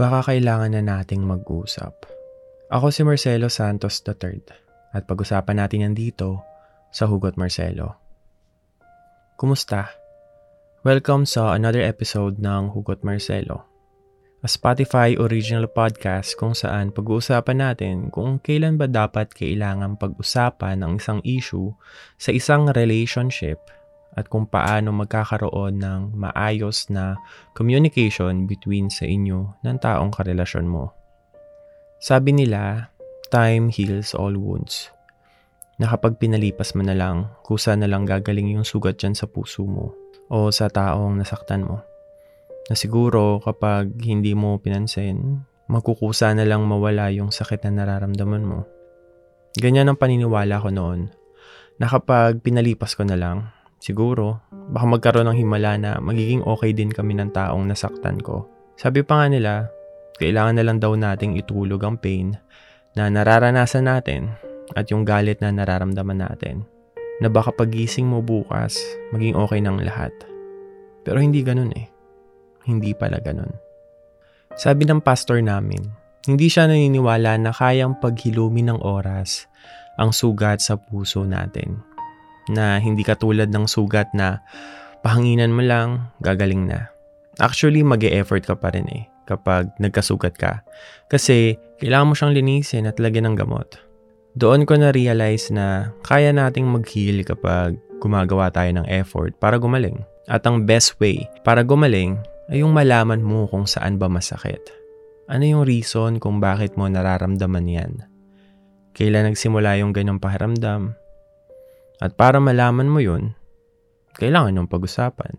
baka kailangan na nating mag-usap. Ako si Marcelo Santos III at pag-usapan natin yan dito sa Hugot Marcelo. Kumusta? Welcome sa another episode ng Hugot Marcelo. A Spotify original podcast kung saan pag-uusapan natin kung kailan ba dapat kailangan pag-usapan ang isang issue sa isang relationship at kung paano magkakaroon ng maayos na communication between sa inyo ng taong karelasyon mo. Sabi nila, time heals all wounds. Na kapag pinalipas mo na lang, kusa na lang gagaling yung sugat dyan sa puso mo o sa taong nasaktan mo. Na siguro kapag hindi mo pinansin, magkukusa na lang mawala yung sakit na nararamdaman mo. Ganyan ang paniniwala ko noon na kapag pinalipas ko na lang, Siguro, baka magkaroon ng himala na magiging okay din kami ng taong nasaktan ko. Sabi pa nga nila, kailangan na lang daw nating itulog ang pain na nararanasan natin at yung galit na nararamdaman natin. Na baka pagising mo bukas, maging okay ng lahat. Pero hindi ganun eh. Hindi pala ganun. Sabi ng pastor namin, hindi siya naniniwala na kayang paghilumin ng oras ang sugat sa puso natin na hindi katulad ng sugat na pahanginan mo lang, gagaling na. Actually, mag effort ka pa rin eh kapag nagkasugat ka. Kasi kailangan mo siyang linisin at lagyan ng gamot. Doon ko na-realize na kaya nating mag-heal kapag gumagawa tayo ng effort para gumaling. At ang best way para gumaling ay yung malaman mo kung saan ba masakit. Ano yung reason kung bakit mo nararamdaman yan? Kailan nagsimula yung ganyang pakiramdam? At para malaman mo yun, kailangan yung pag-usapan.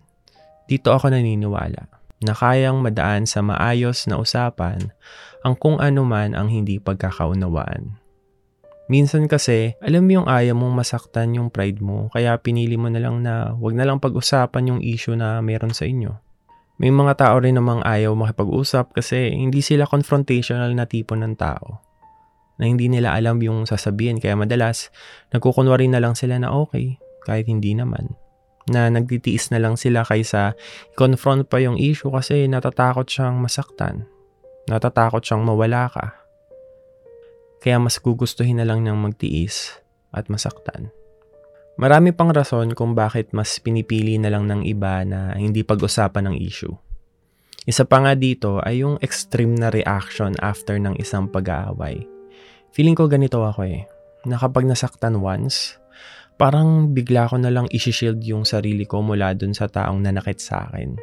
Dito ako naniniwala na kayang madaan sa maayos na usapan ang kung ano man ang hindi pagkakaunawaan. Minsan kasi, alam mo yung ayaw mong masaktan yung pride mo, kaya pinili mo na lang na wag na lang pag-usapan yung issue na meron sa inyo. May mga tao rin namang ayaw makipag-usap kasi hindi sila confrontational na tipo ng tao na hindi nila alam yung sasabihin. Kaya madalas, nagkukunwari na lang sila na okay, kahit hindi naman. Na nagtitiis na lang sila kaysa confront pa yung issue kasi natatakot siyang masaktan. Natatakot siyang mawala ka. Kaya mas gugustuhin na lang niyang magtiis at masaktan. Marami pang rason kung bakit mas pinipili na lang ng iba na hindi pag-usapan ng issue. Isa pa nga dito ay yung extreme na reaction after ng isang pag-aaway. Feeling ko ganito ako eh, na nasaktan once, parang bigla ko na lang isi-shield yung sarili ko mula dun sa taong nanakit sa akin.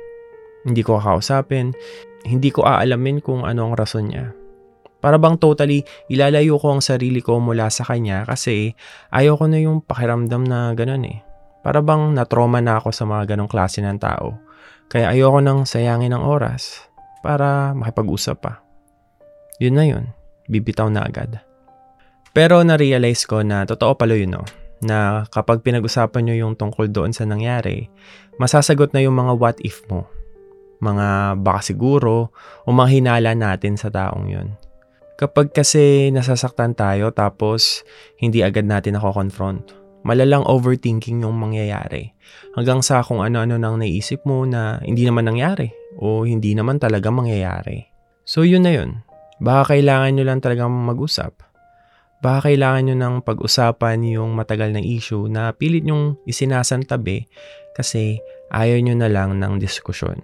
Hindi ko kakausapin, hindi ko aalamin kung ano ang rason niya. Para bang totally ilalayo ko ang sarili ko mula sa kanya kasi ayaw ko na yung pakiramdam na ganun eh. Para bang natroma na ako sa mga ganong klase ng tao. Kaya ayoko nang sayangin ng oras para makipag-usap pa. Yun na yun. Bibitaw na agad. Pero na-realize ko na totoo pala yun, no? Na kapag pinag-usapan nyo yung tungkol doon sa nangyari, masasagot na yung mga what if mo. Mga baka siguro o mga hinala natin sa taong yun. Kapag kasi nasasaktan tayo tapos hindi agad natin ako-confront, malalang overthinking yung mangyayari. Hanggang sa kung ano-ano nang naisip mo na hindi naman nangyari o hindi naman talaga mangyayari. So yun na yun. Baka kailangan nyo lang talagang mag-usap baka kailangan nyo ng pag-usapan yung matagal na issue na pilit nyong isinasantabi kasi ayaw nyo na lang ng diskusyon.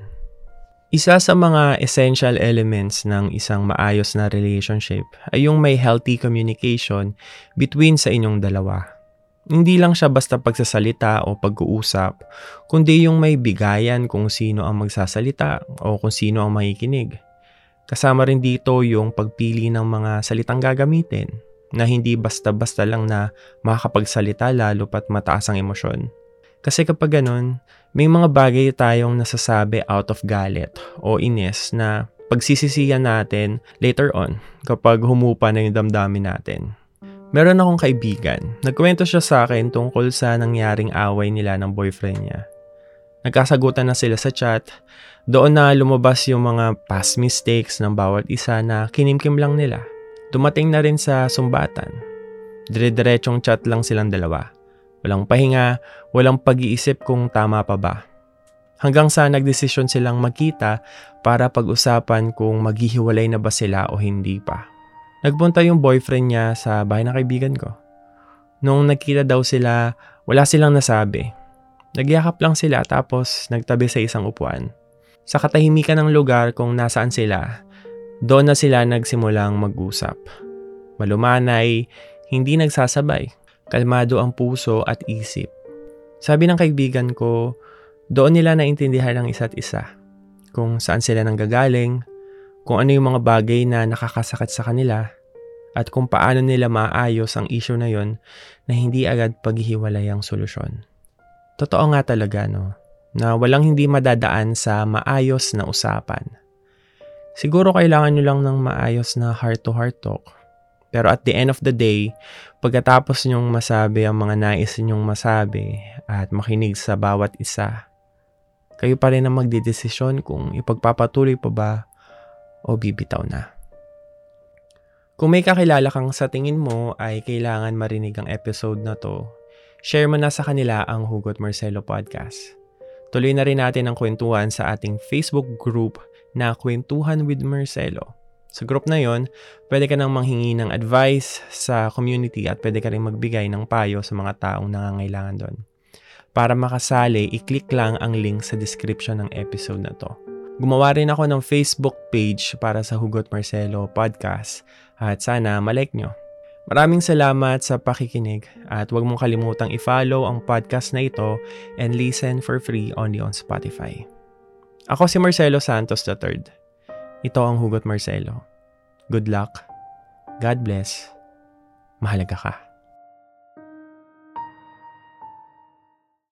Isa sa mga essential elements ng isang maayos na relationship ay yung may healthy communication between sa inyong dalawa. Hindi lang siya basta pagsasalita o pag-uusap, kundi yung may bigayan kung sino ang magsasalita o kung sino ang makikinig. Kasama rin dito yung pagpili ng mga salitang gagamitin na hindi basta-basta lang na makakapagsalita lalo pat mataas ang emosyon. Kasi kapag ganun, may mga bagay tayong nasasabi out of galit o inis na pagsisisiyan natin later on kapag humupa na yung damdamin natin. Meron akong kaibigan. Nagkwento siya sa akin tungkol sa nangyaring away nila ng boyfriend niya. Nagkasagutan na sila sa chat. Doon na lumabas yung mga past mistakes ng bawat isa na kinimkim lang nila. Dumating na rin sa sumbatan. Dire-diretsong chat lang silang dalawa. Walang pahinga, walang pag-iisip kung tama pa ba. Hanggang sa nagdesisyon silang magkita para pag-usapan kung maghihiwalay na ba sila o hindi pa. Nagpunta yung boyfriend niya sa bahay ng kaibigan ko. Nung nagkita daw sila, wala silang nasabi. Nagyakap lang sila tapos nagtabi sa isang upuan. Sa katahimikan ng lugar kung nasaan sila, doon na sila nagsimulang mag-usap. Malumanay, hindi nagsasabay. Kalmado ang puso at isip. Sabi ng kaibigan ko, doon nila naintindihan ang isa't isa. Kung saan sila nanggagaling, kung ano yung mga bagay na nakakasakit sa kanila, at kung paano nila maayos ang issue na yon na hindi agad paghihiwalay ang solusyon. Totoo nga talaga, no? Na walang hindi madadaan sa maayos na usapan. Siguro kailangan nyo lang ng maayos na heart-to-heart talk. Pero at the end of the day, pagkatapos nyong masabi ang mga nais nyong masabi at makinig sa bawat isa, kayo pa rin ang magdidesisyon kung ipagpapatuloy pa ba o bibitaw na. Kung may kakilala kang sa tingin mo ay kailangan marinig ang episode na to, share mo na sa kanila ang Hugot Marcelo Podcast. Tuloy na rin natin ang kwentuhan sa ating Facebook group na Kwentuhan with Marcelo. Sa group na yon, pwede ka nang manghingi ng advice sa community at pwede ka rin magbigay ng payo sa mga taong nangangailangan doon. Para makasali, i-click lang ang link sa description ng episode na to. Gumawa rin ako ng Facebook page para sa Hugot Marcelo Podcast at sana malike nyo. Maraming salamat sa pakikinig at huwag mong kalimutang i-follow ang podcast na ito and listen for free only on Spotify. Ako si Marcelo Santos III. Ito ang Hugot Marcelo. Good luck. God bless. Mahalaga ka.